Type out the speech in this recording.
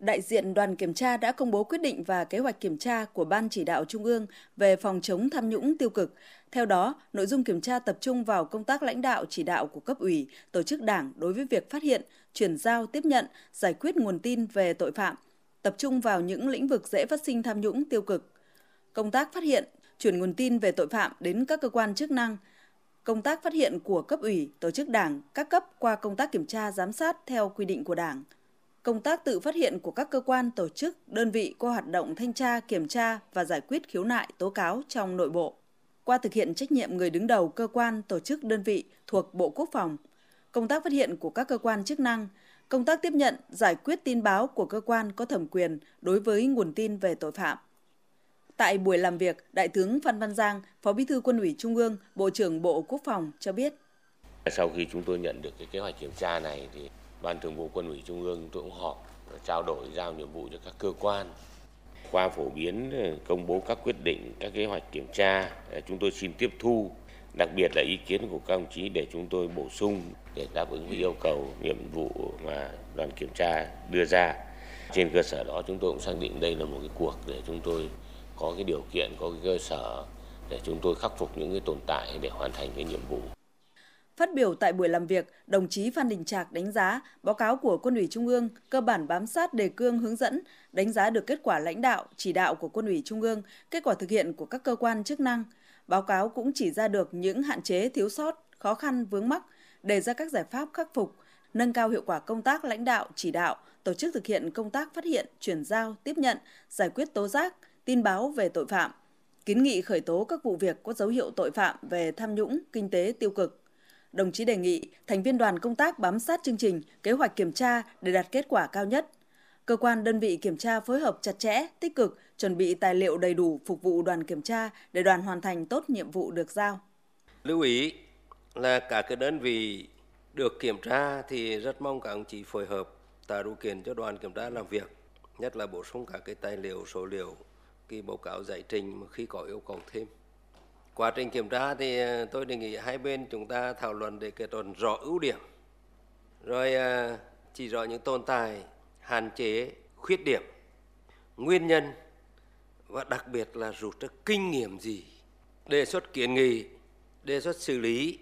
đại diện đoàn kiểm tra đã công bố quyết định và kế hoạch kiểm tra của Ban chỉ đạo Trung ương về phòng chống tham nhũng tiêu cực. Theo đó, nội dung kiểm tra tập trung vào công tác lãnh đạo chỉ đạo của cấp ủy, tổ chức đảng đối với việc phát hiện, chuyển giao, tiếp nhận, giải quyết nguồn tin về tội phạm, tập trung vào những lĩnh vực dễ phát sinh tham nhũng tiêu cực. Công tác phát hiện, chuyển nguồn tin về tội phạm đến các cơ quan chức năng, công tác phát hiện của cấp ủy, tổ chức đảng, các cấp qua công tác kiểm tra giám sát theo quy định của Đảng công tác tự phát hiện của các cơ quan, tổ chức, đơn vị qua hoạt động thanh tra, kiểm tra và giải quyết khiếu nại, tố cáo trong nội bộ. Qua thực hiện trách nhiệm người đứng đầu cơ quan, tổ chức, đơn vị thuộc Bộ Quốc phòng, công tác phát hiện của các cơ quan chức năng, công tác tiếp nhận, giải quyết tin báo của cơ quan có thẩm quyền đối với nguồn tin về tội phạm. Tại buổi làm việc, Đại tướng Phan Văn Giang, Phó Bí thư Quân ủy Trung ương, Bộ trưởng Bộ Quốc phòng cho biết. Sau khi chúng tôi nhận được cái kế hoạch kiểm tra này thì ban thường vụ quân ủy trung ương tôi cũng họp, trao đổi, giao nhiệm vụ cho các cơ quan. Qua phổ biến ờ, công bố các quyết định, các kế hoạch kiểm tra ờ, chúng tôi xin tiếp thu. Đặc biệt là ý kiến của các đồng chí để chúng tôi bổ sung để đáp ứng với yêu cầu, nhiệm vụ mà đoàn kiểm tra đưa ra. Trên cơ sở đó chúng tôi cũng xác định đây là một cái cuộc để chúng tôi có cái điều kiện, có cái cơ sở để chúng tôi khắc phục những cái tồn tại để hoàn thành cái nhiệm vụ. Phát biểu tại buổi làm việc, đồng chí Phan Đình Trạc đánh giá báo cáo của Quân ủy Trung ương cơ bản bám sát đề cương hướng dẫn, đánh giá được kết quả lãnh đạo, chỉ đạo của Quân ủy Trung ương, kết quả thực hiện của các cơ quan chức năng. Báo cáo cũng chỉ ra được những hạn chế thiếu sót, khó khăn vướng mắc, đề ra các giải pháp khắc phục, nâng cao hiệu quả công tác lãnh đạo, chỉ đạo, tổ chức thực hiện công tác phát hiện, chuyển giao, tiếp nhận, giải quyết tố giác, tin báo về tội phạm, kiến nghị khởi tố các vụ việc có dấu hiệu tội phạm về tham nhũng, kinh tế tiêu cực đồng chí đề nghị thành viên đoàn công tác bám sát chương trình, kế hoạch kiểm tra để đạt kết quả cao nhất. Cơ quan đơn vị kiểm tra phối hợp chặt chẽ, tích cực, chuẩn bị tài liệu đầy đủ phục vụ đoàn kiểm tra để đoàn hoàn thành tốt nhiệm vụ được giao. Lưu ý là cả cái đơn vị được kiểm tra thì rất mong các ông chí phối hợp tạo điều kiện cho đoàn kiểm tra làm việc, nhất là bổ sung các cái tài liệu, số liệu, cái báo cáo giải trình mà khi có yêu cầu thêm quá trình kiểm tra thì ờ, tôi đề nghị hai bên chúng ta thảo luận để kết luận rõ ưu điểm, rồi ờ, chỉ rõ những tồn tại, hạn chế, khuyết điểm, nguyên nhân và đặc biệt là rút ra kinh nghiệm gì, đề xuất kiến nghị, đề xuất xử lý